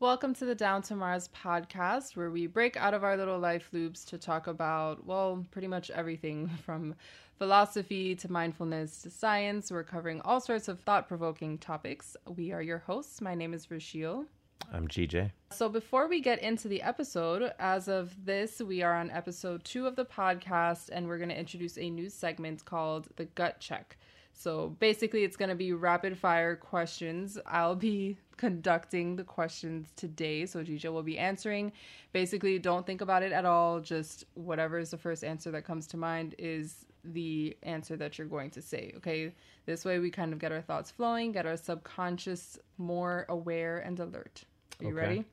Welcome to the Down to Mars podcast, where we break out of our little life loops to talk about, well, pretty much everything from philosophy to mindfulness to science. We're covering all sorts of thought provoking topics. We are your hosts. My name is Rashielle. I'm GJ. So, before we get into the episode, as of this, we are on episode two of the podcast, and we're going to introduce a new segment called the Gut Check. So basically, it's going to be rapid fire questions. I'll be conducting the questions today. So GJ will be answering. Basically, don't think about it at all. Just whatever is the first answer that comes to mind is the answer that you're going to say. Okay. This way, we kind of get our thoughts flowing, get our subconscious more aware and alert. Are you Okay. ready?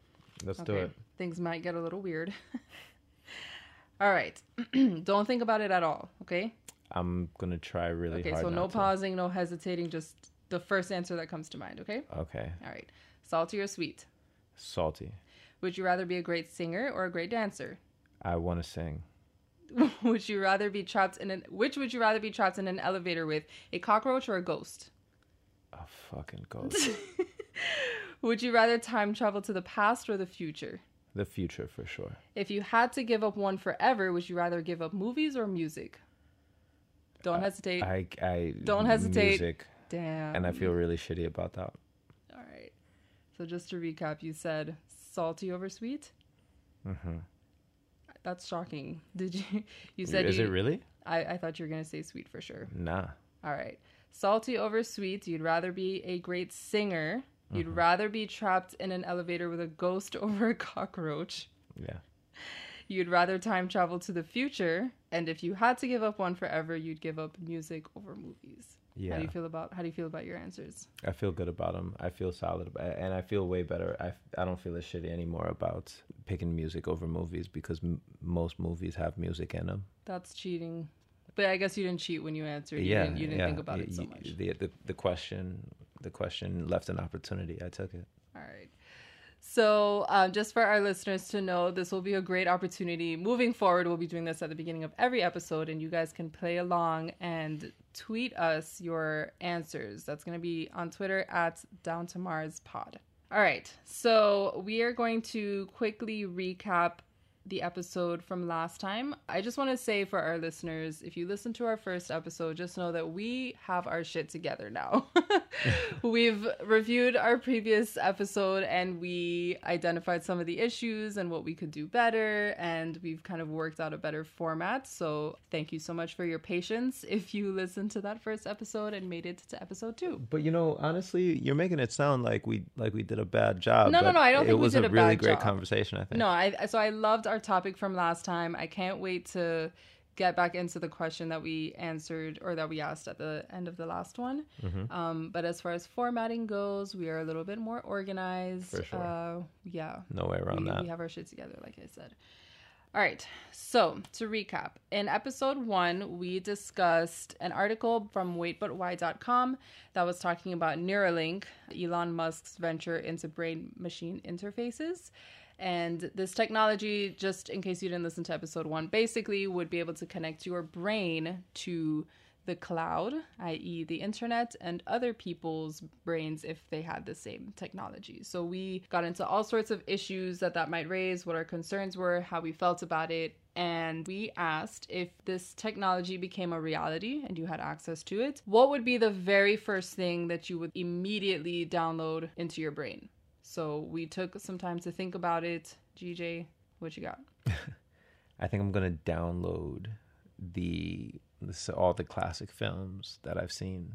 Let's do it. Things might get a little weird. all right. don't think about it at all. Okay. I'm gonna try really Okay, hard. Okay, so no to. pausing, no hesitating, just the first answer that comes to mind, okay? Okay. All right. Salty or sweet? Salty. Would you rather be a great singer or a great dancer? I want to sing. would you rather be trapped in an which would you rather be trapped in an elevator with? A cockroach or a ghost? A fucking ghost. Would you rather time travel to the past or the future? the future for sure. If you had to give up one forever, would you rather give up movies or music? Don't hesitate. I I Don't hesitate. Music, Damn. and I feel really shitty about that. All right. So just to recap, you said salty over sweet. Mm-hmm. That's shocking. Did you? You said Is you, it really? I, I thought you were gonna say sweet for sure. Nah. All right. Salty over sweet. You'd rather be a great singer. Mm-hmm. You'd rather be trapped in an elevator with a ghost over a cockroach. Yeah. You'd rather time travel to the future. And if you had to give up one forever, you'd give up music over movies. Yeah. How do you feel about How do you feel about your answers? I feel good about them. I feel solid, about and I feel way better. I, I don't feel as shitty anymore about picking music over movies because m- most movies have music in them. That's cheating. But I guess you didn't cheat when you answered. You yeah, didn't, you didn't yeah. think about it so much. The, the the question the question left an opportunity. I took it. All right. So, um, just for our listeners to know, this will be a great opportunity. Moving forward, we'll be doing this at the beginning of every episode, and you guys can play along and tweet us your answers. That's going to be on Twitter at Down to Mars Pod. All right. So, we are going to quickly recap the episode from last time. I just want to say for our listeners, if you listen to our first episode, just know that we have our shit together now. We've reviewed our previous episode and we identified some of the issues and what we could do better, and we've kind of worked out a better format. So, thank you so much for your patience if you listened to that first episode and made it to episode two. But you know, honestly, you're making it sound like we like we did a bad job. No, no, no, I don't it think we was did a a really bad great job. conversation. I think. No, I so I loved our topic from last time. I can't wait to get back into the question that we answered or that we asked at the end of the last one. Mm-hmm. Um, but as far as formatting goes, we are a little bit more organized. For sure. Uh, yeah, no way around we, that. we have our shit together, like I said. All right. So to recap, in episode one, we discussed an article from waitbutwhy.com that was talking about Neuralink, Elon Musk's venture into brain machine interfaces. And this technology, just in case you didn't listen to episode one, basically would be able to connect your brain to the cloud, i.e., the internet, and other people's brains if they had the same technology. So we got into all sorts of issues that that might raise, what our concerns were, how we felt about it, and we asked if this technology became a reality and you had access to it, what would be the very first thing that you would immediately download into your brain? So we took some time to think about it. GJ, what you got? I think I'm gonna download the this, all the classic films that I've seen,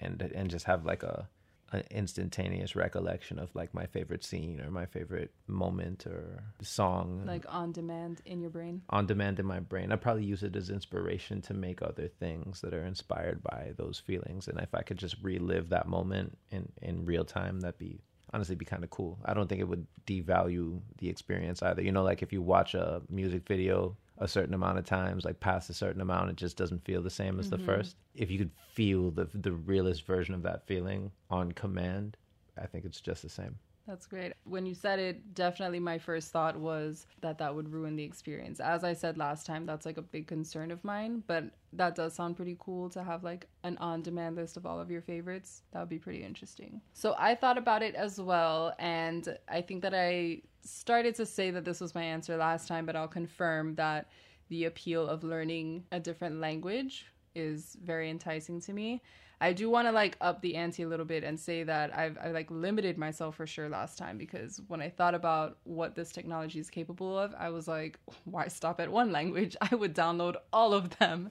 and and just have like a an instantaneous recollection of like my favorite scene or my favorite moment or song Like on demand in your brain? on demand in my brain. I probably use it as inspiration to make other things that are inspired by those feelings. And if I could just relive that moment in in real time, that'd be honestly be kind of cool. I don't think it would devalue the experience either. You know, like if you watch a music video a certain amount of times, like past a certain amount, it just doesn't feel the same as the mm-hmm. first. If you could feel the the realest version of that feeling on command, I think it's just the same. That's great. When you said it, definitely my first thought was that that would ruin the experience. As I said last time, that's like a big concern of mine, but that does sound pretty cool to have like an on demand list of all of your favorites. That would be pretty interesting. So I thought about it as well, and I think that I started to say that this was my answer last time, but I'll confirm that the appeal of learning a different language is very enticing to me. I do want to like up the ante a little bit and say that I've I like limited myself for sure last time because when I thought about what this technology is capable of, I was like, why stop at one language? I would download all of them.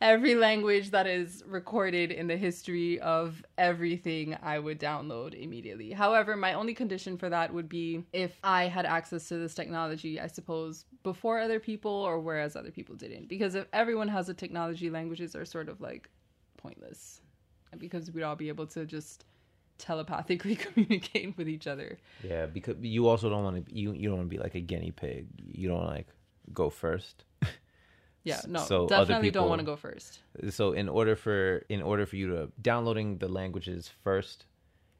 Every language that is recorded in the history of everything, I would download immediately. However, my only condition for that would be if I had access to this technology, I suppose, before other people or whereas other people didn't. Because if everyone has a technology, languages are sort of like pointless because we'd all be able to just telepathically communicate with each other. Yeah, because you also don't want to you you don't want to be like a guinea pig. You don't like go first. Yeah, no, So other definitely don't want to go first. so in order for in order for you to downloading the languages first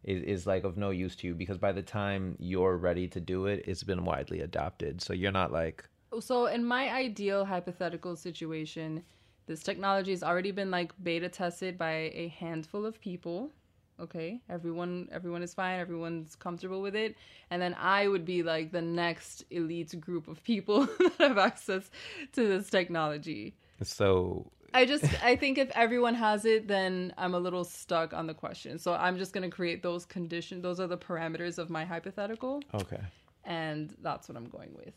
is, is like of no use to you because by the time you're ready to do it it's been widely adopted so you're not like So, in my ideal hypothetical situation, this technology has already been like beta tested by a handful of people. Okay, everyone everyone is fine, everyone's comfortable with it, and then I would be like the next elite group of people that have access to this technology. so I just I think if everyone has it, then I'm a little stuck on the question. So I'm just gonna create those conditions. Those are the parameters of my hypothetical okay and that's what I'm going with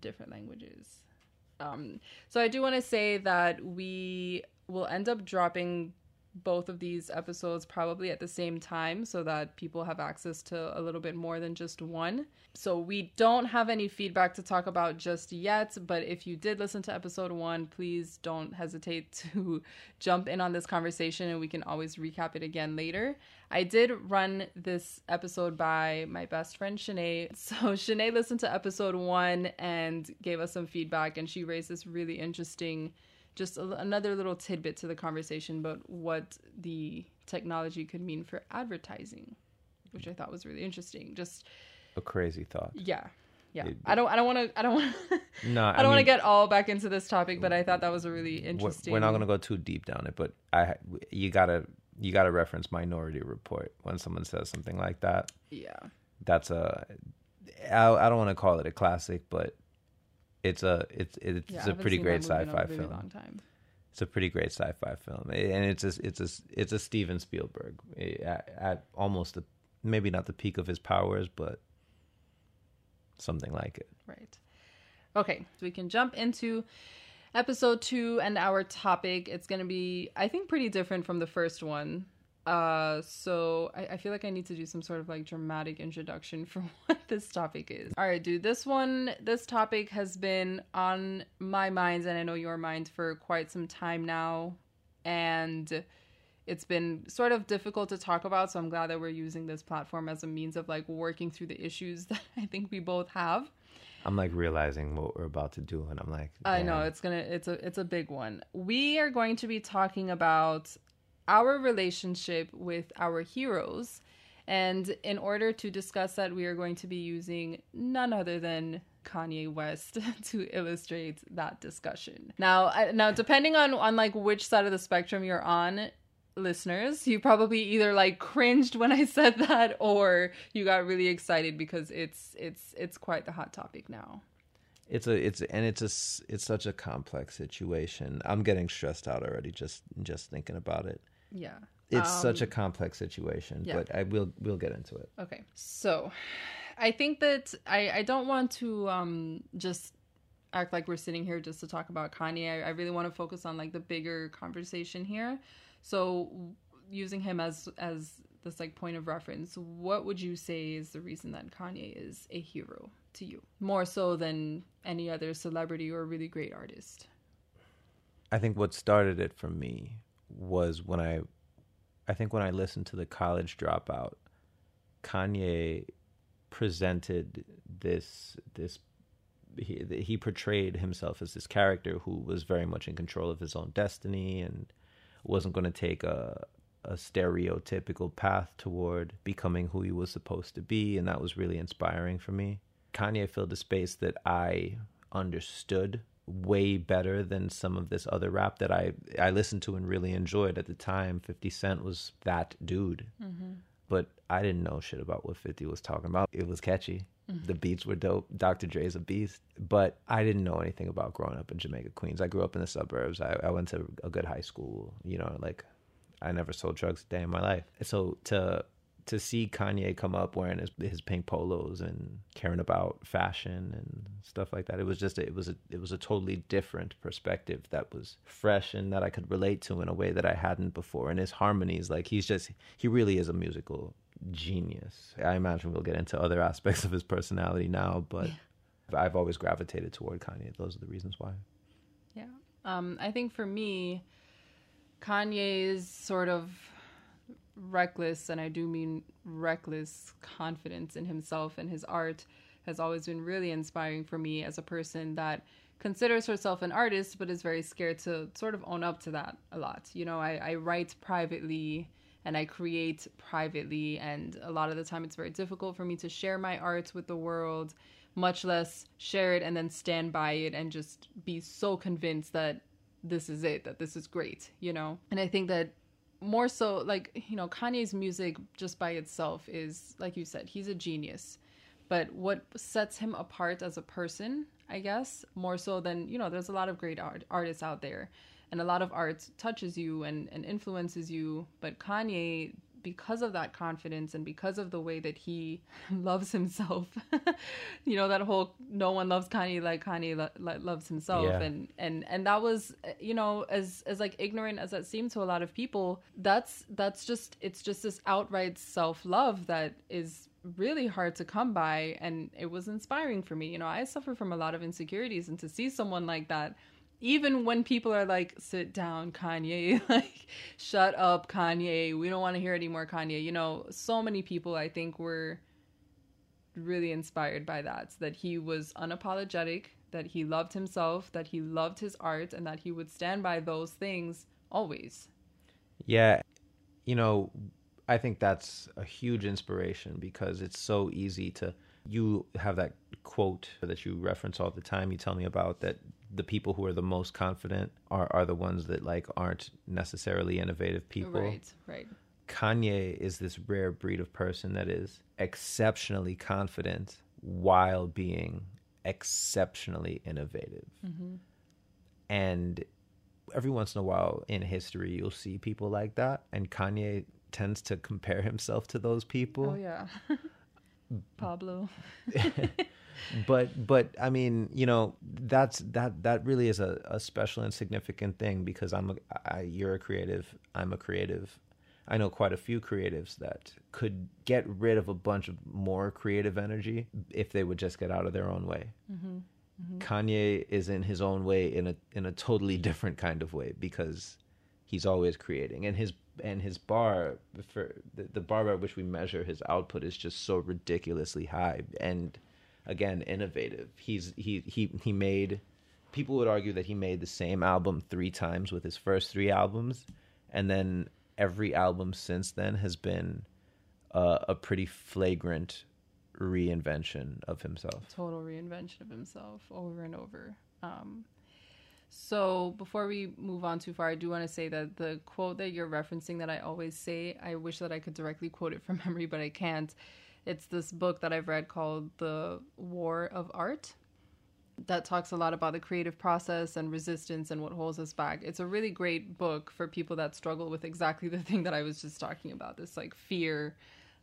different languages. Um, so I do want to say that we will end up dropping both of these episodes probably at the same time so that people have access to a little bit more than just one. So we don't have any feedback to talk about just yet, but if you did listen to episode 1, please don't hesitate to jump in on this conversation and we can always recap it again later. I did run this episode by my best friend Shanae. So Shanae listened to episode 1 and gave us some feedback and she raised this really interesting just a, another little tidbit to the conversation about what the technology could mean for advertising, which I thought was really interesting. Just a crazy thought yeah, yeah. It- I don't, I don't want to, I don't want, no I don't want to get all back into this topic, but I thought that was a really interesting. we're not going to go too deep down it but i you gotta you gotta reference minority report when someone says something like that Yeah, that's a i, I don't want to call it a classic but it's a it's it's yeah. A pretty great that movie in sci-fi really film Long time. It's a pretty great sci-fi film, and it's a it's a it's a Steven Spielberg at, at almost the maybe not the peak of his powers, but something like it. Right. Okay, so we can jump into episode two and our topic. It's going to be, I think, pretty different from the first one. Uh, so I, I feel like I need to do some sort of like dramatic introduction for what this topic is. All right, dude. This one, this topic has been on my mind, and I know your mind for quite some time now, and it's been sort of difficult to talk about. So I'm glad that we're using this platform as a means of like working through the issues that I think we both have. I'm like realizing what we're about to do, and I'm like, I know it's gonna it's a it's a big one. We are going to be talking about our relationship with our heroes. And in order to discuss that, we are going to be using none other than Kanye West to illustrate that discussion. Now, now depending on on like which side of the spectrum you're on, listeners, you probably either like cringed when I said that or you got really excited because it's it's it's quite the hot topic now. It's a it's and it's a it's such a complex situation. I'm getting stressed out already just just thinking about it. Yeah. It's such a Um, complex situation, yeah. but I will we'll get into it. Okay. So I think that I, I don't want to um just act like we're sitting here just to talk about Kanye. I, I really want to focus on like the bigger conversation here. So using him as as this like point of reference, what would you say is the reason that Kanye is a hero to you? More so than any other celebrity or really great artist. I think what started it for me was when I, I think when I listened to the College Dropout, Kanye presented this this he, he portrayed himself as this character who was very much in control of his own destiny and wasn't going to take a a stereotypical path toward becoming who he was supposed to be, and that was really inspiring for me. Kanye filled a space that I understood way better than some of this other rap that I I listened to and really enjoyed at the time. Fifty Cent was that dude, mm-hmm. but I didn't know shit about what Fifty was talking about. It was catchy. Mm-hmm. The beats were dope. Dr. Dre's a beast, but I didn't know anything about growing up in Jamaica, Queens. I grew up in the suburbs. I, I went to a good high school. You know, like I never sold drugs a day in my life. So to to see Kanye come up wearing his his pink polos and caring about fashion and stuff like that. It was just a, it was a it was a totally different perspective that was fresh and that I could relate to in a way that I hadn't before. And his harmonies, like he's just he really is a musical genius. I imagine we'll get into other aspects of his personality now, but yeah. I've always gravitated toward Kanye. Those are the reasons why. Yeah. Um, I think for me, Kanye's sort of reckless, and I do mean reckless confidence in himself and his art has always been really inspiring for me as a person that considers herself an artist but is very scared to sort of own up to that a lot. You know, I, I write privately and I create privately, and a lot of the time it's very difficult for me to share my art with the world, much less share it and then stand by it and just be so convinced that this is it, that this is great, you know? And I think that more so like you know kanye's music just by itself is like you said he's a genius. But what sets him apart as a person i guess more so than you know there's a lot of great art artists out there. And a lot of art touches you and, and influences you. But kanye because of that confidence and because of the way that he loves himself you know that whole no one loves kanye like kanye lo- lo- loves himself. Yeah. and and and that was you know as as like ignorant as that seemed to a lot of people that's that's just it's just this outright self-love that is really hard to come by. And it was inspiring for me. You know i suffer from a lot of insecurities. And to see someone like that even when people are like, sit down, Kanye, like, shut up, Kanye, we don't want to hear any more Kanye. You know, so many people I think were really inspired by that, that he was unapologetic, that he loved himself, that he loved his art, and that he would stand by those things always. Yeah. You know, I think that's a huge inspiration because it's so easy to. You have that quote that you reference all the time. You tell me about that the people who are the most confident are, are the ones that like aren't necessarily innovative people. Right, right. Kanye is this rare breed of person that is exceptionally confident while being exceptionally innovative. Mm-hmm. And every once in a while in history, you'll see people like that. And Kanye tends to compare himself to those people. Oh, yeah. Pablo. but but I mean, you know, that's that that really is a, a special and significant thing because I'm a I, you're a creative, I'm a creative. I know quite a few creatives that could get rid of a bunch of more creative energy if they would just get out of their own way. Mm-hmm. Mm-hmm. Kanye is in his own way in a in a totally different kind of way because he's always creating and his and his bar for the, the bar by which we measure his output is just so ridiculously high and again innovative. He's he he he made people would argue that he made the same album three times with his first three albums, and then every album since then has been uh, a pretty flagrant reinvention of himself. Total reinvention of himself over and over. Um, so before we move on too far, I do want to say that the quote that you're referencing that I always say, I wish that I could directly quote it from memory, but I can't. It's this book that I've read called The War of Art that talks a lot about the creative process and resistance and what holds us back. It's a really great book for people that struggle with exactly the thing that I was just talking about this like fear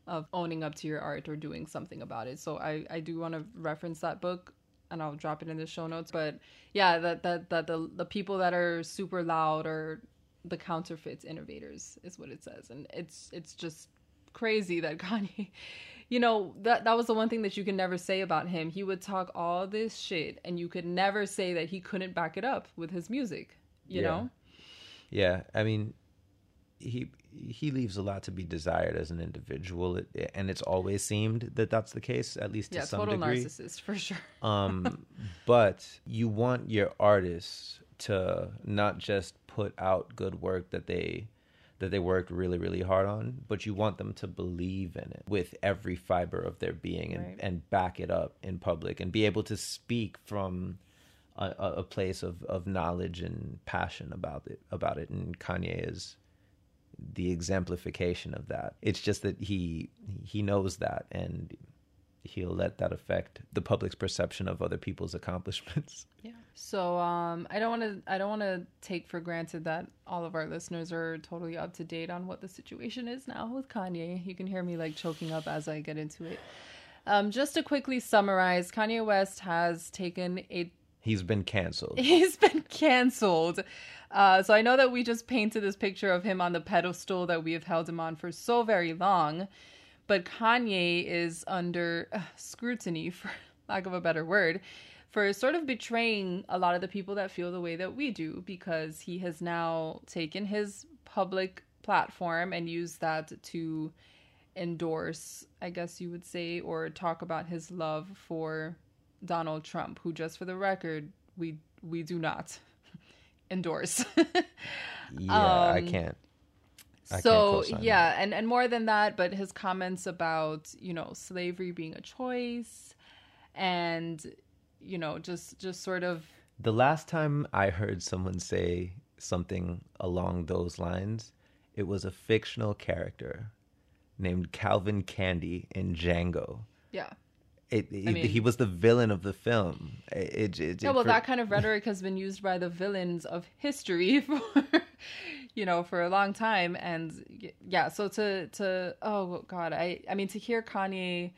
of owning up to your art or doing something about it. So I, I do want to reference that book and I'll drop it in the show notes. But yeah, that that that the the people that are super loud are the counterfeit innovators is what it says. And it's it's just crazy that Kanye you know that that was the one thing that you can never say about him. He would talk all this shit, and you could never say that he couldn't back it up with his music. You yeah. know? Yeah, I mean, he he leaves a lot to be desired as an individual, it, and it's always seemed that that's the case, at least to some degree. yeah, some total degree. narcissist for sure. um, but you want your artists to not just put out good work that they that they worked really really hard on but you want them to believe in it with every fiber of their being and, Right. and back it up in public and be able to speak from a, a place of, of knowledge and passion about it about it and Kanye is the exemplification of that it's just that he he knows that and he'll let that affect the public's perception of other people's accomplishments Yeah. So um, I don't want to. I don't want to take for granted that all of our listeners are totally up to date on what the situation is now with Kanye. You can hear me like choking up as I get into it. Um, just to quickly summarize, Kanye West has taken a. he's been canceled He's been canceled. Uh, so I know that we just painted this picture of him on the pedestal that we have held him on for so very long, but Kanye is under uh, scrutiny, for lack of a better word, for sort of betraying a lot of the people that feel the way that we do because he has now taken his public platform and used that to endorse, I guess you would say, or talk about his love for Donald Trump, who just for the record, we we do not endorse. yeah i Um, can't I can't so yeah and and more than that but his comments about you know slavery being a choice and you know just just sort of The last time I heard someone say something along those lines, it was a fictional character named Calvin Candie in Django. yeah It, it- mean- he was the villain of the film. It, it, it- yeah well for- that kind of rhetoric has been used by the villains of history for you know for a long time and yeah so to to oh god i i mean to hear kanye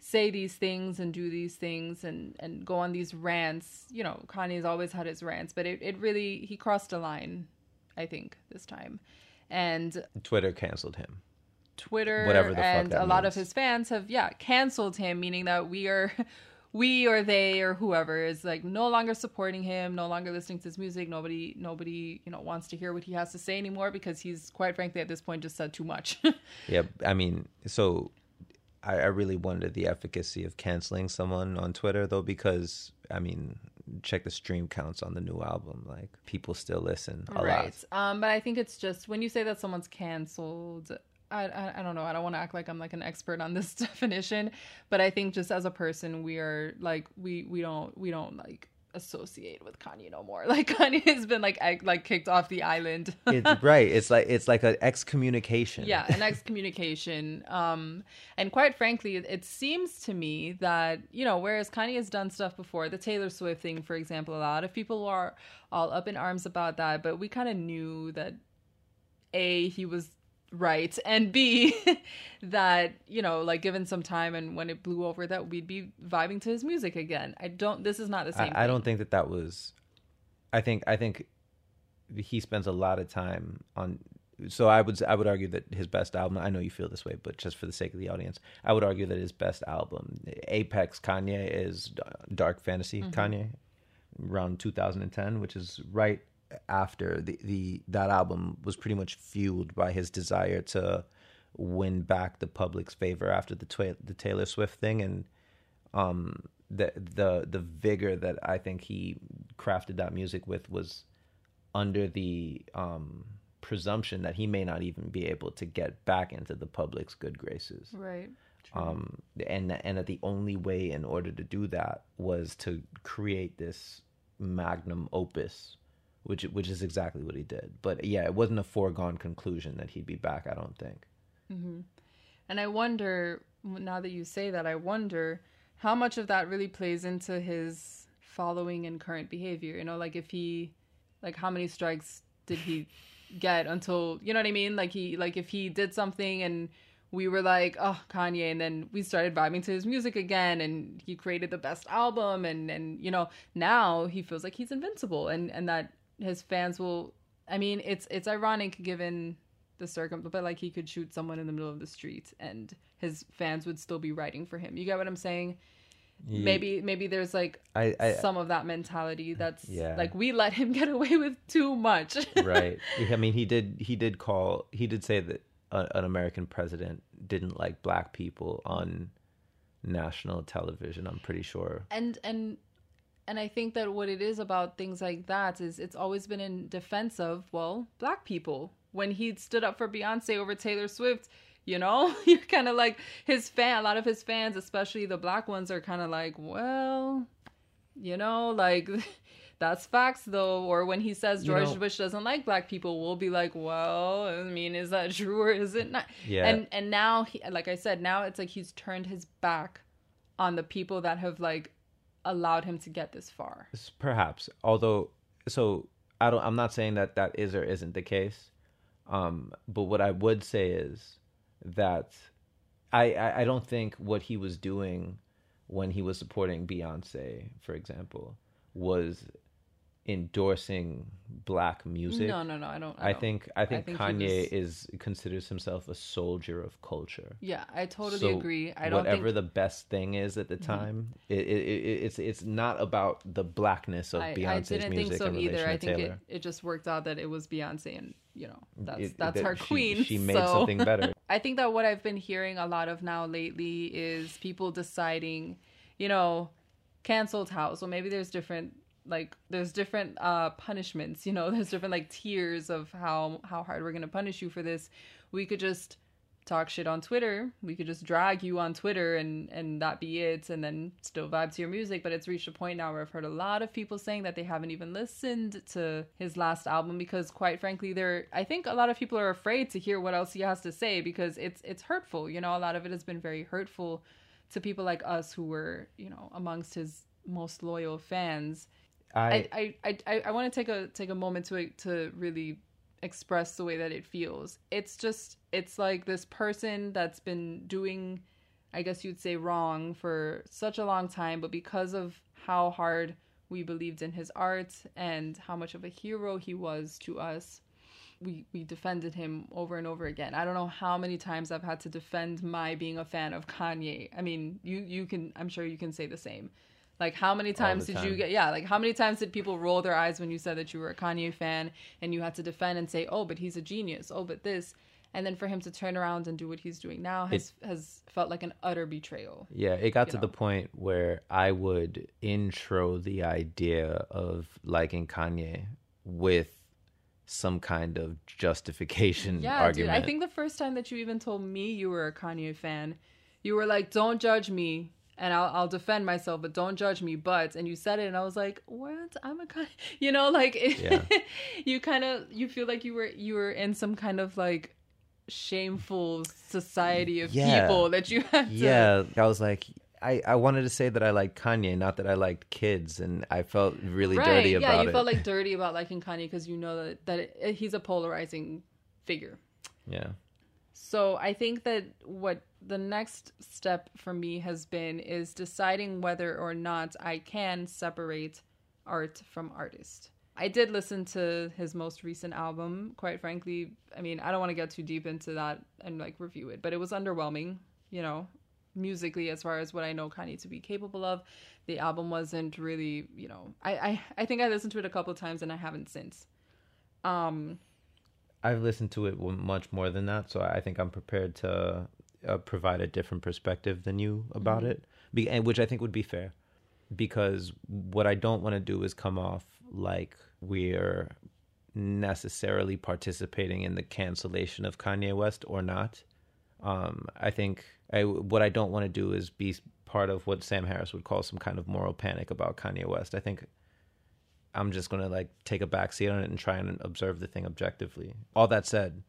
say these things and do these things and and go on these rants you know kanye's always had his rants but it, it really he crossed a line i think this time and Twitter canceled him. Twitter Whatever the fuck and that a lot of his fans have yeah canceled him, meaning that we are, we or they or whoever is like no longer supporting him, no longer listening to his music. Nobody, nobody, you know, wants to hear what he has to say anymore because he's quite frankly at this point just said too much. Yeah, I mean, so I, I really wonder the efficacy of canceling someone on Twitter though, because I mean, check the stream counts on the new album. Like people still listen a lot. Um, but I think it's just when you say that someone's canceled. I, I, I don't know. I don't want to act like I'm like an expert on this definition, but I think just as a person, we are like we we don't we don't like associate with Kanye no more. Like Kanye has been like egg, like kicked off the island. it's right. It's like it's like an excommunication. yeah, an excommunication. Um, and quite frankly, it, it seems to me that you know, whereas Kanye has done stuff before, the Taylor Swift thing, for example, a lot of people are all up in arms about that, but we kind of knew that a he was right and b that you know like given some time and when it blew over that we'd be vibing to his music again i don't this is not the same I, I don't think that that was. I think I think he spends a lot of time on. So I would I would argue that his best album. I know you feel this way, but just for the sake of the audience, I would argue that his best album, Apex Kanye, is uh, Dark Fantasy mm-hmm. Kanye, around 2010, which is right after the the that album was pretty much fueled by his desire to win back the public's favor after the twa- the Taylor Swift thing. And um the the the vigor that I think he crafted that music with was under the um presumption that he may not even be able to get back into the public's good graces. Right. Um and and that the only way in order to do that was to create this magnum opus which which is exactly what he did but yeah it wasn't a foregone conclusion that he'd be back i don't think mm-hmm. And I wonder, now that you say that, I wonder how much of that really plays into his following and current behavior. You know, like if he, like how many strikes did he get until, you know what I mean? Like he, like if he did something and we were like, oh, Kanye, and then we started vibing to his music again, and he created the best album, and and you know now he feels like he's invincible, and and that his fans will. I mean, it's it's ironic given the circum, but like he could shoot someone in the middle of the street, and his fans would still be writing for him. You get what I'm saying? Ye- Maybe maybe there's like I, I some of that mentality that's Yeah. like we let him get away with too much. right i mean he did he did call he did say that a, an american president didn't like black people on national television i'm pretty sure and and and I think that what it is about things like that is it's always been in defense of well black people when he stood up for Beyonce over Taylor Swift, you know, you're kind of like his fan. A lot of his fans, especially the black ones, are kind of like, well, you know, like that's facts though. Or when he says You George know- Bush doesn't like black people, we'll be like, well, I mean, is that true or is it not? Yeah. And and now, he, like I said, now it's like he's turned his back on the people that have like allowed him to get this far. Perhaps, although, so I don't. I'm not saying that that is or isn't the case. Um, but what I would say is that I, I I don't think what he was doing when he was supporting Beyonce, for example, was endorsing black music. No, no, no. I don't. I don't. think I think, think Kanye was- is considers himself a soldier of culture. Yeah, I totally So agree. I don't whatever think the best thing is at the mm-hmm. time, it, it, it, it's it's not about the blackness of I, I Beyonce's didn't music think so in relation either. to I think Taylor. it, it just worked out that it was Beyonce, and you know that's It- that's that our she- queen. She made so- something better. I think that what I've been hearing a lot of now lately is people deciding, you know, canceled house. So maybe there's different like there's different uh punishments, you know, there's different like tiers of how how hard we're to punish you for this. We could just talk shit on Twitter. We could just drag you on Twitter and and that be it and then still vibe to your music, but it's reached a point now where I've heard a lot of people saying that they haven't even listened to his last album because quite frankly they're I think a lot of people are afraid to hear what else he has to say because it's it's hurtful. You know, a lot of it has been very hurtful to people like us who were, you know, amongst his most loyal fans. I, I I I, I want to take a take a moment to to really express the way that it feels. It's just it's like this person that's been doing I guess you'd say wrong for such a long time, but because of how hard we believed in his art and how much of a hero he was to us, we we defended him over and over again. I don't know how many times I've had to defend my being a fan of Kanye. I mean, you you can I'm sure you can say the same. Like how many times did you get yeah, like how many times did people roll their eyes when you said that you were a Kanye fan and you had to defend and say, "Oh, but he's a genius. Oh, but this." And then for him to turn around and do what he's doing now has has felt like an utter betrayal. yeah, it got to know. the point where I would intro the idea of liking Kanye with some kind of justification Yeah, argument. dude. I think the first time that you even told me you were a Kanye fan, you were like, "Don't judge me." And I'll, I'll defend myself, but don't judge me. But and you said it, and I was like, "What? I'm a Kanye," you know, like Yeah. you kind of you feel like you were you were in some kind of like shameful society of Yeah. people that you had to yeah, I was like, I, I wanted to say that I liked Kanye, not that I liked kids, and I felt really right dirty yeah about you it. felt like dirty about liking kanye because you know that that it, he's a polarizing figure yeah, So I think that what the next step for me has been is deciding whether or not I can separate art from artist. I did listen to his most recent album. Quite frankly, I mean, I don't want to get too deep into that and like review it, but it was underwhelming, you know, musically as far as what I know Kanye to be capable of. The album wasn't really, you know, I I, I think I listened to it a couple times and I haven't since. Um I've listened to it much more than that, so I think I'm prepared to uh, provide a different perspective than you about Mm-hmm. it, Be- and which I think would be fair, because what I don't want to do is come off like we're necessarily participating in the cancellation of Kanye West or not. Um, I think I, what I don't want to do is be part of what Sam Harris would call some kind of moral panic about Kanye West. I think I'm just gonna like take a backseat on it and try and observe the thing objectively. All that said,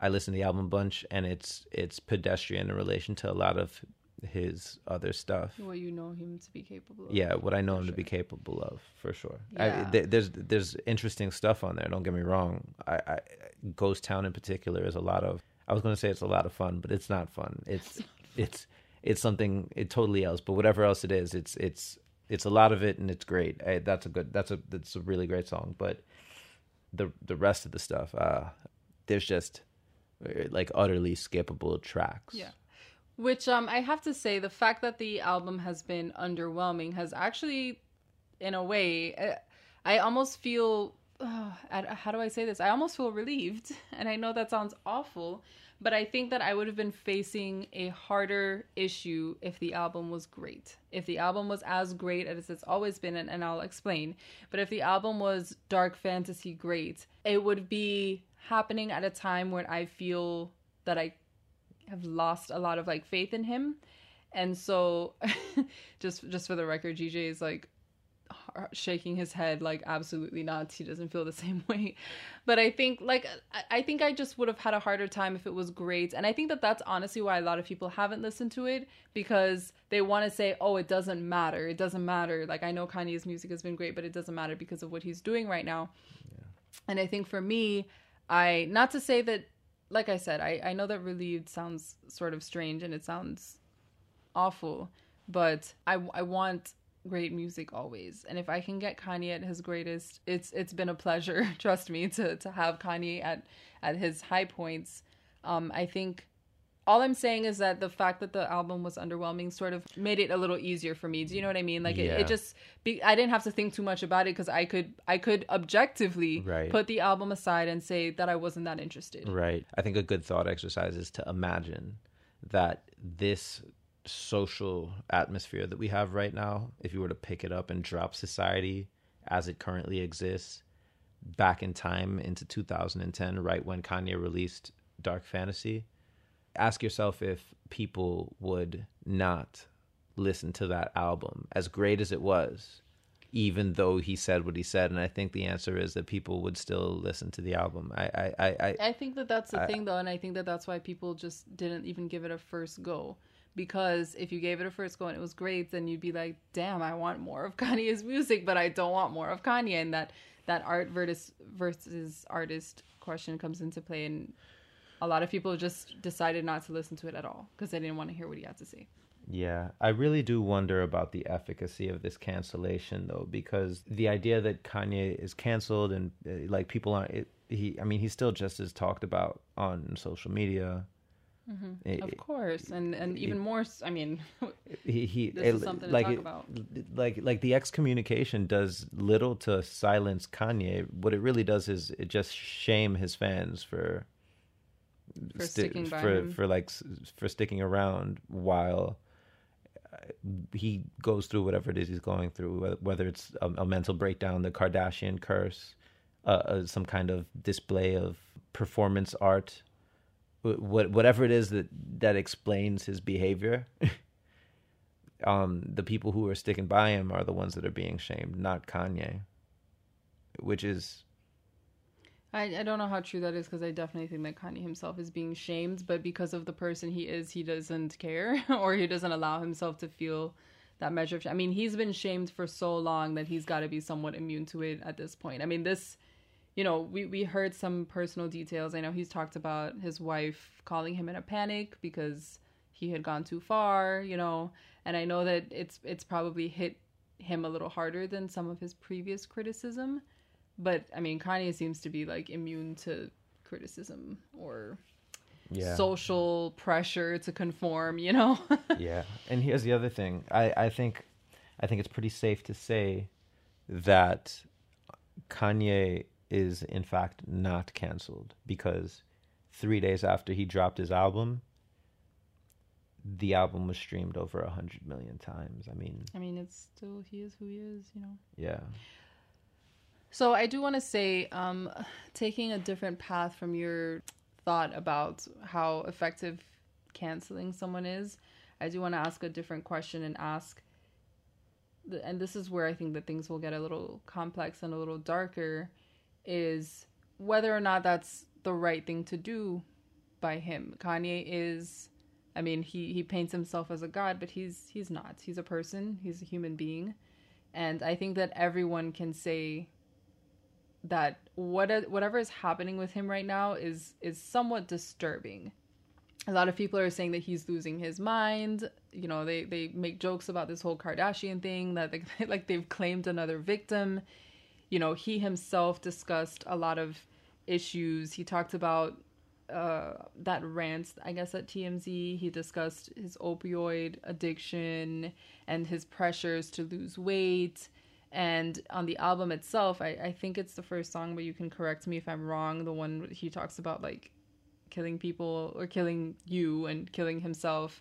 I listen to the album a bunch, and it's it's pedestrian in relation to a lot of his other stuff. what you know him to be capable of. Yeah, what I know him to be capable of, for sure. Yeah. I, th- there's there's interesting stuff on there. Don't get me wrong. I, I Ghost Town in particular is a lot of. I was gonna say it's a lot of fun, but it's not fun. It's it's it's something it totally else. But whatever else it is, it's it's it's a lot of it, and it's great. I, that's a good. That's a that's a really great song. But the the rest of the stuff, uh, there's just uh, like utterly skippable tracks. Yeah. Which um I have to say the fact that the album has been underwhelming has actually in a way uh, I almost feel I- how do I say this? I almost feel relieved and I know that sounds awful, but I think that I would have been facing a harder issue if the album was great. If the album was as great as it's always been and, and I'll explain. But if the album was dark fantasy great, it would be happening at a time when I feel that I have lost a lot of like faith in him. And so just just for the record, GJ is like shaking his head like absolutely not. He doesn't feel the same way. But i think like i think i just would have had a harder time if it was great. And i think that that's honestly why a lot of people haven't listened to it because they want to say oh it doesn't matter. It doesn't matter. Like i know kanye's music has been great but it doesn't matter because of what he's doing right now. Yeah. and i think for me i not to say that like i said i i know that relieved sounds sort of strange and it sounds awful but i i want great music always. And if I can get Kanye at his greatest, it's it's been a pleasure, trust me, to to have Kanye at at his high points. Um I think all I'm saying is that the fact that the album was underwhelming sort of made it a little easier for me. Do you know what I mean? Like yeah. it, it, just be, I didn't have to think too much about it because I could I could objectively right. put the album aside and say that I wasn't that interested. Right. I think a good thought exercise is to imagine that this social atmosphere that we have right now, if you were to pick it up and drop society as it currently exists back in time into 2010, right when Kanye released Dark Fantasy, ask yourself if people would not listen to that album, as great as it was, even though he said what he said. And I think the answer is that people would still listen to the album. I I I, I I think that that's the I, thing though, and I think that that's why people just didn't even give it a first go because if you gave it a first go and it was great, then you'd be like, "Damn, I want more of Kanye's music, but I don't want more of Kanye." And that that art versus versus artist question comes into play, and a lot of people just decided not to listen to it at all because they didn't want to hear what he had to say. Yeah, I really do wonder about the efficacy of this cancellation, though, because the idea that Kanye is canceled and uh, like people aren't. It, he, I mean, he's still just as talked about on social media Mm-hmm. It, of course, and and even it, more. I mean, he he this is something like to talk about. Like like the excommunication does little to silence Kanye. What it really does is it just shame his fans for for sti- sticking by for him. for like for sticking around while uh, he goes through whatever it is he's going through, whether it's a, a mental breakdown, the Kardashian curse, uh, uh, some kind of display of performance art what whatever it is that that explains his behavior um the people who are sticking by him are the ones that are being shamed not kanye which is I, I don't know how true that is because I definitely think that Kanye himself is being shamed, but because of the person he is, he doesn't care or he doesn't allow himself to feel that measure of. I mean, he's been shamed for so long that he's got to be somewhat immune to it at this point. I mean, this you know, we, we heard some personal details. I know he's talked about his wife calling him in a panic because he had gone too far, you know, and I know that it's it's probably hit him a little harder than some of his previous criticism. But I mean, Kanye seems to be like immune to criticism or yeah. social pressure to conform, you know? yeah. And here's the other thing. I, I think I think it's pretty safe to say that Kanye is in fact not canceled because three days after he dropped his album, the album was streamed over a hundred million times. I mean, I mean, it's still he is who he is, you know. Yeah. So I do want to say, um, taking a different path from your thought about how effective canceling someone is, I do want to ask a different question and ask, and this is where I think that things will get a little complex and a little darker is whether or not that's the right thing to do by him. Kanye is I mean, he he paints himself as a god, but he's he's not. He's a person, he's a human being. And I think that everyone can say that what whatever is happening with him right now is is somewhat disturbing. A lot of people are saying that he's losing his mind. You know, they they make jokes about this whole Kardashian thing that they, like they've claimed another victim you know, he himself discussed a lot of issues. He talked about uh, that rant, I guess, at TMZ. He discussed his opioid addiction and his pressures to lose weight. And on the album itself, I, I think it's the first song, but you can correct me if I'm wrong. The one he talks about like killing people or killing you and killing himself.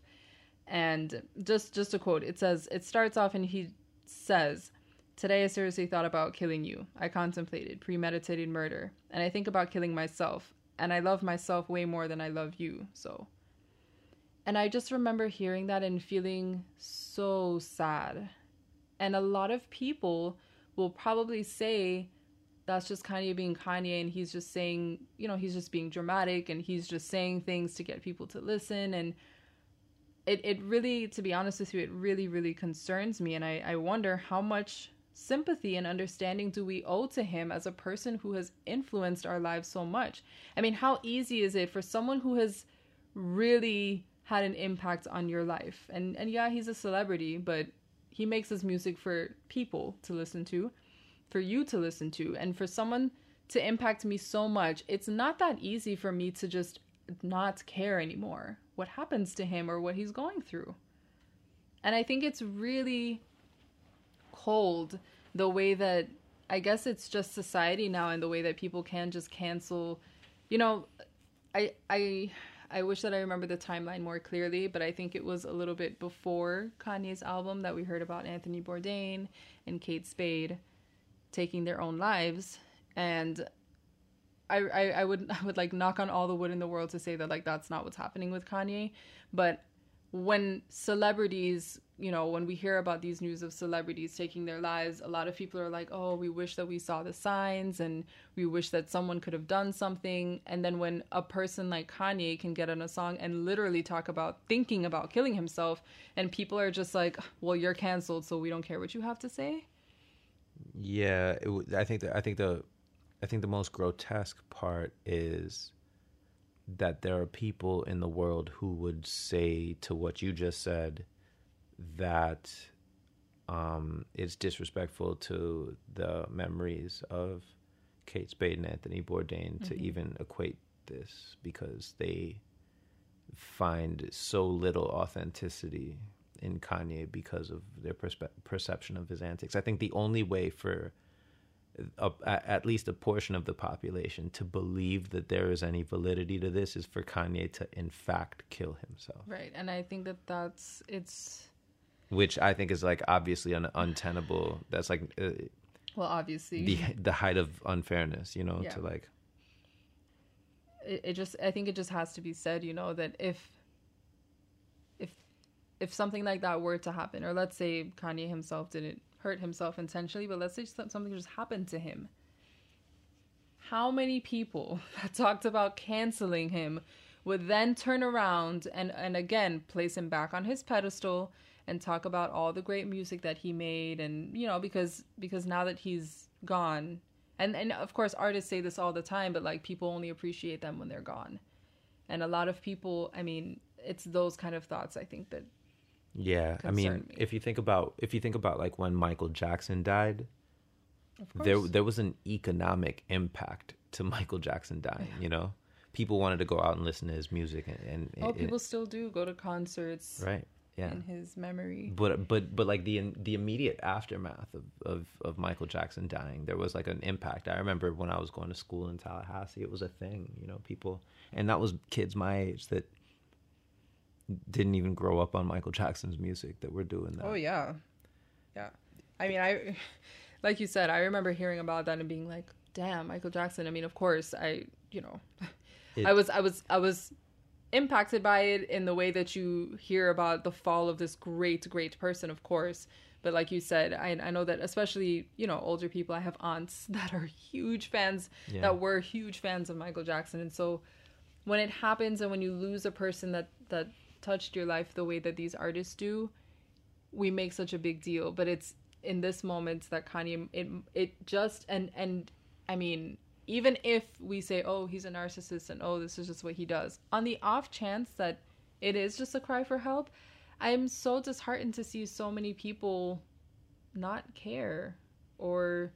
And just just a quote, it says it starts off and he says, Today I seriously thought about killing you. I contemplated premeditated murder, and I think about killing myself, and I love myself way more than I love you. So and I just remember hearing that and feeling so sad. And a lot of people will probably say that's just Kanye being Kanye and he's just saying, you know, he's just being dramatic and he's just saying things to get people to listen. And it, it really, to be honest with you, it really, really concerns me. And I, I wonder how much sympathy and understanding do we owe to him as a person who has influenced our lives so much? I mean, how easy is it for someone who has really had an impact on your life? And and yeah, he's a celebrity, but he makes his music for people to listen to, for you to listen to, and for someone to impact me so much. It's not that easy for me to just not care anymore what happens to him or what he's going through. And I think it's really cold the way that I guess it's just society now and the way that people can just cancel. You know, I I I wish that I remember the timeline more clearly, but I think it was a little bit before Kanye's album that we heard about Anthony Bourdain and Kate Spade taking their own lives, and I, I, I would I would like knock on all the wood in the world to say that like that's not what's happening with Kanye, but when celebrities you know, when we hear about these news of celebrities taking their lives, a lot of people are like, oh, we wish that we saw the signs and we wish that someone could have done something. And then when a person like Kanye can get on a song and literally talk about thinking about killing himself, and people are just like, well, you're canceled, so we don't care what you have to say. Yeah, it, I think that I think the I think the most grotesque part is that there are people in the world who would say to what you just said that um, it's disrespectful to the memories of Kate Spade and Anthony Bourdain mm-hmm. to even equate this because they find so little authenticity in Kanye because of their perspe- perception of his antics. I think the only way for a, at least a portion of the population to believe that there is any validity to this is for Kanye to in fact kill himself. Right, and I think that that's it's which I think is like obviously un- untenable. That's like uh, well, obviously the the height of unfairness, you know, yeah. to like. It, it just, I think it just has to be said, you know, that if, if, if something like that were to happen, or let's say Kanye himself didn't hurt himself intentionally, but let's say something just happened to him. How many people that talked about canceling him would then turn around and, and again place him back on his pedestal and talk about all the great music that he made and you know because because now that he's gone and and of course artists say this all the time but like people only appreciate them when they're gone and a lot of people i mean it's those kind of thoughts i think that yeah i mean me. if you think about if you think about like when michael jackson died there there was an economic impact to michael jackson dying yeah. you know people wanted to go out and listen to his music and, and oh people still do go to concerts right yeah. in his memory. But but but like the the immediate aftermath of, of of Michael Jackson dying, there was like an impact. I remember when I was going to school in Tallahassee, it was a thing. You know, people, and that was kids my age that didn't even grow up on Michael Jackson's music that were doing that. Oh yeah, yeah. I mean, I like you said, I remember hearing about that and being like, "Damn, Michael Jackson." I mean, of course, I you know, it, I was I was I was impacted by it in the way that you hear about the fall of this great, great person, of course. But like you said, I, I know that especially, you know, older people, I have aunts that are huge fans, yeah. that were huge fans of Michael Jackson. And so when it happens and when you lose a person that, that touched your life the way that these artists do, we make such a big deal. But it's in this moment that Kanye, it, it just, and, and I mean, even if we say, oh, he's a narcissist and oh, this is just what he does, on the off chance that it is just a cry for help, I'm so disheartened to see so many people not care or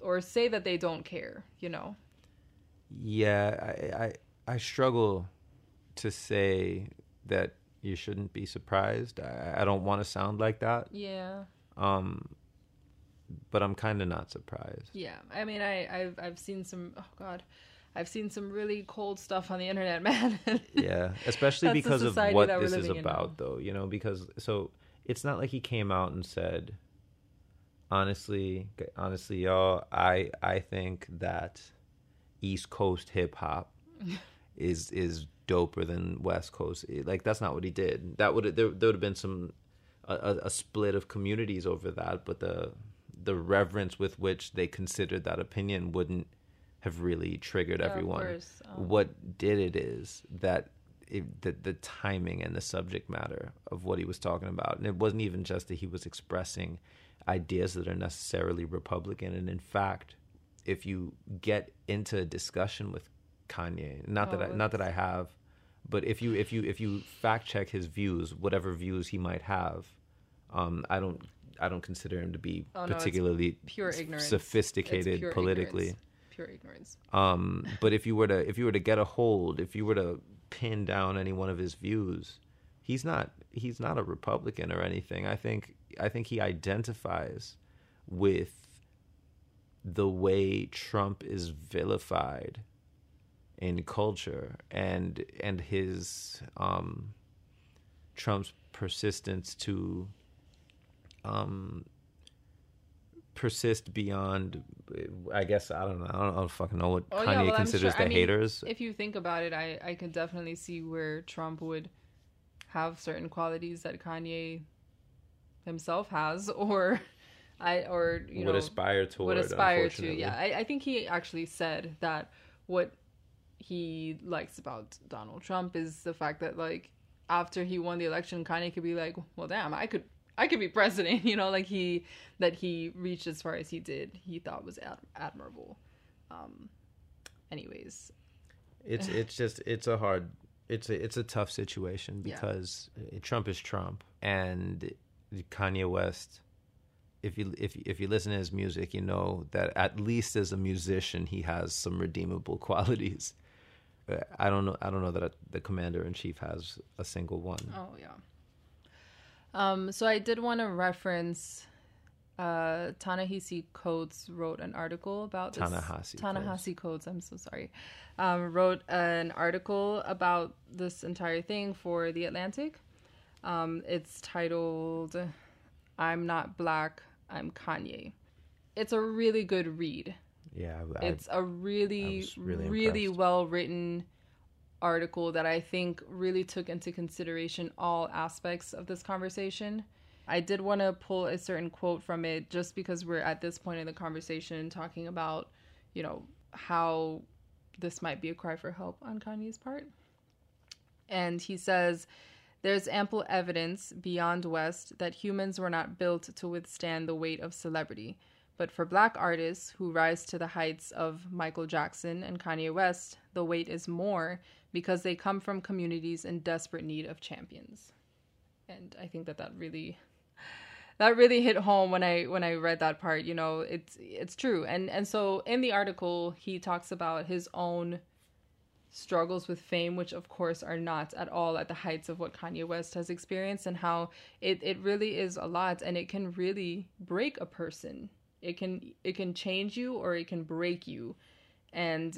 or say that they don't care, you know. Yeah, I I, I struggle to say that you shouldn't be surprised. I, I don't want to sound like that. Yeah. Um but I'm kind of not surprised. Yeah, I mean, I I've I've seen some. Oh God. I've seen some really cold stuff on the internet, man. yeah, especially because of what this is about, though. You know, because so it's not like he came out and said, honestly, honestly, y'all, I I think that East Coast hip hop is is doper than West Coast. Like that's not what he did. That would there, there would have been some a, a split of communities over that, but the the reverence with which they considered that opinion wouldn't have really triggered Yeah, of everyone. course. Um, What did it is that it, the the timing and the subject matter of what he was talking about, and it wasn't even just that he was expressing ideas that are necessarily Republican. And in fact, if you get into a discussion with Kanye, not that Oh, I, not that I have, but if you if you if you fact check his views, whatever views he might have, um, I don't I don't consider him to be Oh, no, particularly pure ignorance. Sophisticated pure politically. ignorance. Pure ignorance. Um, but if you were to if you were to get a hold, if you were to pin down any one of his views, he's not he's not a Republican or anything. I think I think he identifies with the way Trump is vilified in culture and and his um Trump's persistence to um persist beyond I guess I don't know I don't, I don't fucking know what Oh, yeah, Kanye well, considers sure- the I mean, haters. If you think about it, I I can definitely see where Trump would have certain qualities that Kanye himself has, or I or you would know aspire toward would aspire to. Yeah, I, I think he actually said that what he likes about Donald Trump is the fact that like after he won the election, Kanye could be like, well, damn, I could. I could be president, you know, like he that he reached as far as he did. He thought was ad- admirable. Um, anyways, It's it's just it's a hard it's a it's a tough situation because uh, Trump is Trump and Kanye West. If you if if you listen to his music, you know that at least as a musician, he has some redeemable qualities. I don't know. I don't know that the commander in chief has a single one. Oh yeah. Um, so I did want to reference uh Ta-Nehisi Coates wrote an article about this. Ta-Nehisi Ta-Nehisi Coates, I'm so sorry. Um, wrote an article about this entire thing for The Atlantic. Um, it's titled I'm Not Black, I'm Kanye. It's a really good read. Yeah, I, It's a really, really really, well written article that I think really took into consideration all aspects of this conversation. I did want to pull a certain quote from it just because we're at this point in the conversation talking about, you know, how this might be a cry for help on Kanye's part. And he says, There's ample evidence beyond West that humans were not built to withstand the weight of celebrity. But for black artists who rise to the heights of Michael Jackson and Kanye West, the weight is more because they come from communities in desperate need of champions. And I think that that really that really hit home when I when I read that part, you know, it's it's true. And and so in the article he talks about his own struggles with fame, which of course are not at all at the heights of what Kanye West has experienced, and how it, it really is a lot and it can really break a person. It can it can change you or it can break you. And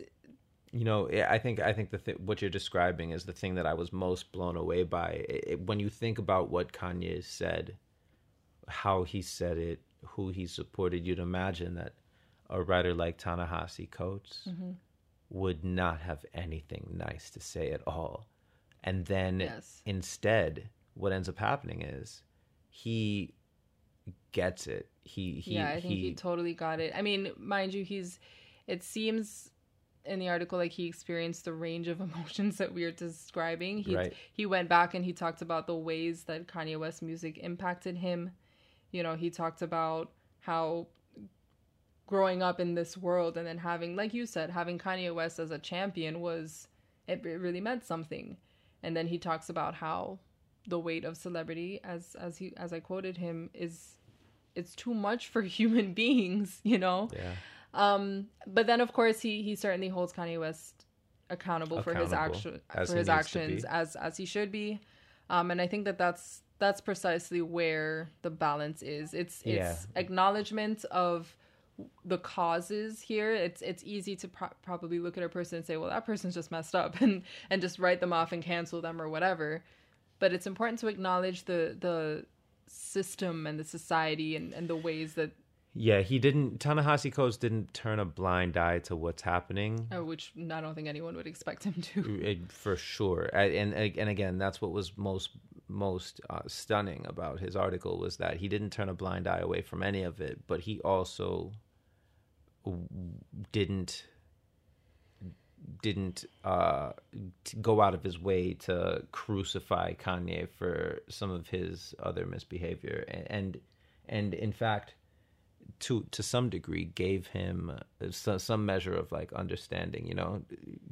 You know, I think I think the th- what you're describing is the thing that I was most blown away by. It, it- when you think about what Kanye said, how he said it, who he supported, you'd imagine that a writer like Ta-Nehisi Coates mm-hmm. would not have anything nice to say at all. And then Yes. instead, what ends up happening is he gets it. He, he yeah, I think he, he totally got it. I mean, mind you, he's it seems in the article like he experienced the range of emotions that we are describing. He Right. he went back and he talked about the ways that Kanye West music impacted him. You know, he talked about how growing up in this world and then having like you said, having Kanye West as a champion was it, it really meant something. And then he talks about how the weight of celebrity as as he as I quoted him is it's too much for human beings, you know. yeah. Um, but then of course he he certainly holds Kanye West accountable, for his Accountable, action for his actions as as he should be. Um, and I think that that's that's precisely where the balance is. It's it's Yeah. acknowledgement of the causes here. It's it's easy to pro- probably look at a person and say, well, that person's just messed up, and and just write them off and cancel them or whatever. But it's important to acknowledge the the system and the society and, and the ways that Yeah, he didn't. Ta-Nehisi Coates didn't turn a blind eye to what's happening. Uh, which I don't think anyone would expect him to. It- for sure. I- And and again, that's what was most most uh, stunning about his article was that he didn't turn a blind eye away from any of it, but he also w- didn't didn't uh, go out of his way to crucify Kanye for some of his other misbehavior, and and, in fact, to to some degree, gave him uh, so, some measure of like understanding. You know,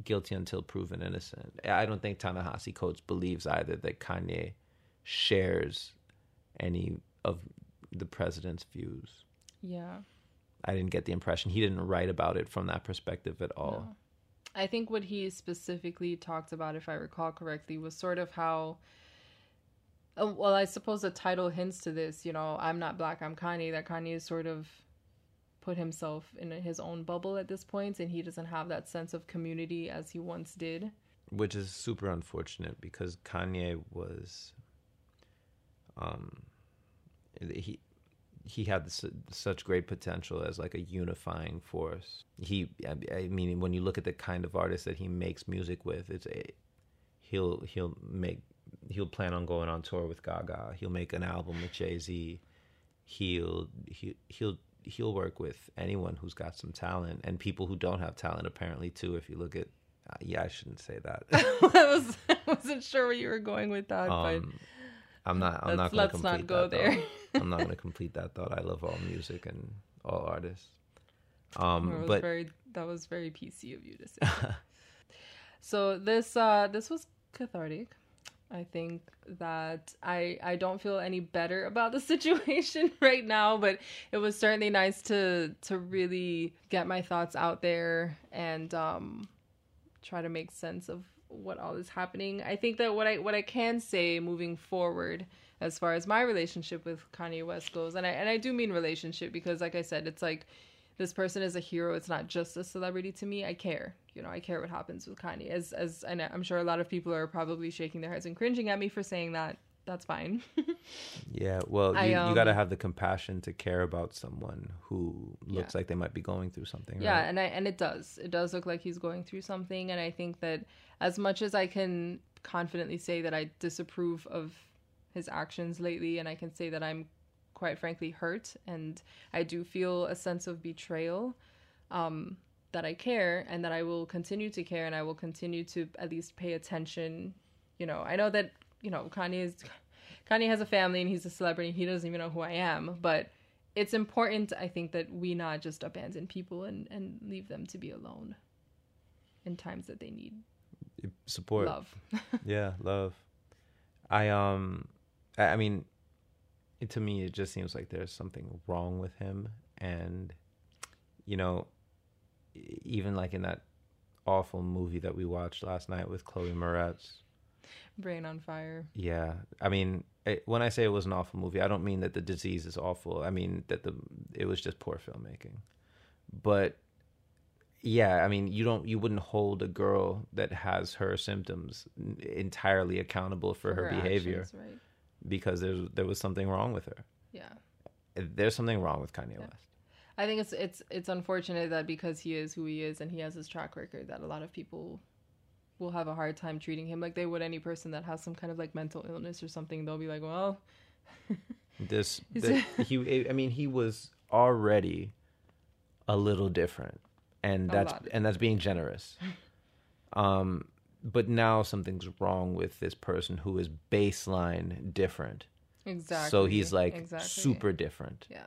guilty until proven innocent. I don't think Ta-Nehisi Coates believes either that Kanye shares any of the president's views. Yeah. I didn't get the impression he didn't write about it from that perspective at all. No. I think what he specifically talked about, if I recall correctly, was sort of how. uh, Well, I suppose the title hints to this. You know, I'm not black. I'm Kanye. That Kanye is sort of put himself in his own bubble at this point, and he doesn't have that sense of community as he once did. which is super unfortunate because Kanye was, um, he he had su- such great potential as like a unifying force. He, I, mean, when you look at the kind of artist that he makes music with, it's a he'll he'll make he'll plan on going on tour with Gaga. He'll make an album with Jay Z. He'll he, he'll he'll work with anyone who's got some talent and people who don't have talent apparently too. If you look at uh, yeah, I shouldn't say that. I was I wasn't sure where you were going with that, Um, I'm not. I'm not Let's- going let's not go that there. I'm not going to complete that thought. I love all music and all artists. Um, that was but very that was very PC of you to say. so this uh this was cathartic. I think that I I don't feel any better about the situation right now, but it was certainly nice to to really get my thoughts out there and um try to make sense of what all is happening. I think that what I what I can say moving forward as far as my relationship with Kanye West goes, and I and I do mean relationship because like I said, it's like this person is a hero. It's not just a celebrity to me. I care. You know, I care what happens with Kanye. As as and I'm sure a lot of people are probably shaking their heads and cringing at me for saying that. That's fine. yeah, well, you, I, you got to um, have the compassion to care about someone who looks like they might be going through something. Yeah, right? and I and it does. It does look like he's going through something and I think that as much as I can confidently say that I disapprove of his actions lately and I can say that I'm quite frankly hurt and I do feel a sense of betrayal um that I care and that I will continue to care and I will continue to at least pay attention. You know, I know that, you know, Kanye is Kanye has a family and he's a celebrity. He doesn't even know who I am, but it's important I think that we not just abandon people and and leave them to be alone in times that they need support. love. yeah, love. I um, I, I mean, it, to me, it just seems like there's something wrong with him, and you know, even like in that awful movie that we watched last night with Chloe Moretz. Brain on fire. Yeah, I mean, it, when I say it was an awful movie, I don't mean that the disease is awful. I mean that the it was just poor filmmaking. But yeah, I mean, you don't you wouldn't hold a girl that has her symptoms entirely accountable for, her, behavior actions, right? because there's there was something wrong with her. Yeah. Eh, there's something wrong with Kanye West. I think it's it's it's unfortunate that because he is who he is and he has his track record that a lot of people will have a hard time treating him like they would any person that has some kind of like mental illness or something. They'll be like, well, This Is the, he I mean he was already a little different and A that's lot. and that's being generous. Um but now something's wrong with this person who is baseline different. exactly. So he's like exactly. super different. Yeah.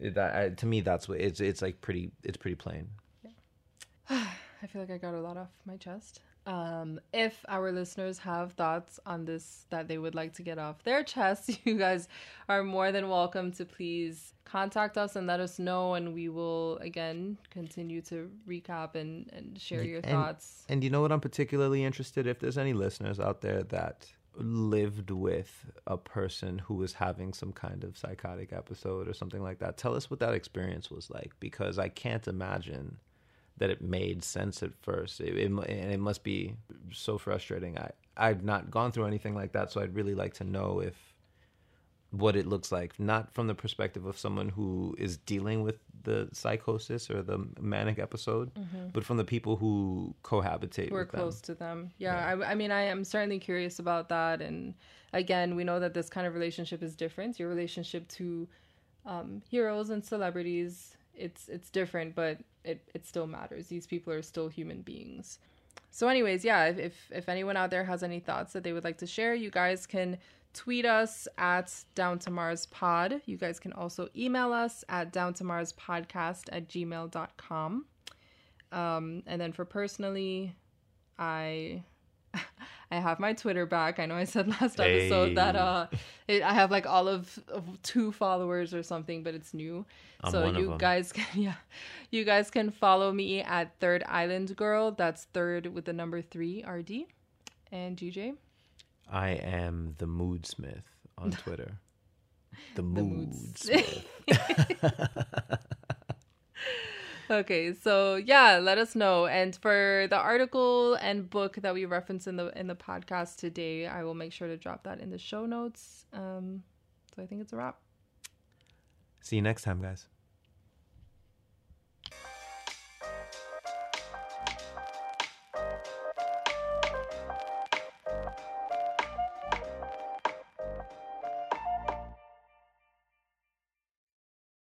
That I, to me that's what it's it's like pretty it's pretty plain. I feel like I got a lot off my chest. Um, if our listeners have thoughts on this that they would like to get off their chest, you guys are more than welcome to please contact us and let us know, and we will again continue to recap and, and share your And- thoughts. And you know what I'm particularly interested if there's any listeners out there that lived with a person who was having some kind of psychotic episode or something like that. Tell us what that experience was like because I can't imagine that it made sense at first. It, it, and it must be so frustrating. I I've not gone through anything like that, so I'd really like to know if what it looks like, not from the perspective of someone who is dealing with the psychosis or the manic episode, but from the people who cohabitate We're with them. close to them. Yeah, I, I mean, I am certainly curious about that. And again, we know that this kind of relationship is different. Your relationship to um, heroes and celebrities, it's it's different, but it, it still matters. These people are still human beings. So, anyways, yeah, if, if if anyone out there has any thoughts that they would like to share, you guys can tweet us at Down to Mars Pod. You guys can also email us at Down to Mars Podcast at gmail.com. Um, and then for personally, I I have my Twitter back. I know I said last episode that uh it, I have like all of, of two followers or something, but it's new. I'm so you guys can yeah, you guys can follow me at Third Island Girl. That's third with the number three RD. And GJ, I am the Moodsmith on Twitter. The, The Moods- Moodsmith. Okay, so yeah, let us know. And for the article and book that we reference in the in the podcast today, I will make sure to drop that in the show notes. Um, so I think it's a wrap. See you next time, guys.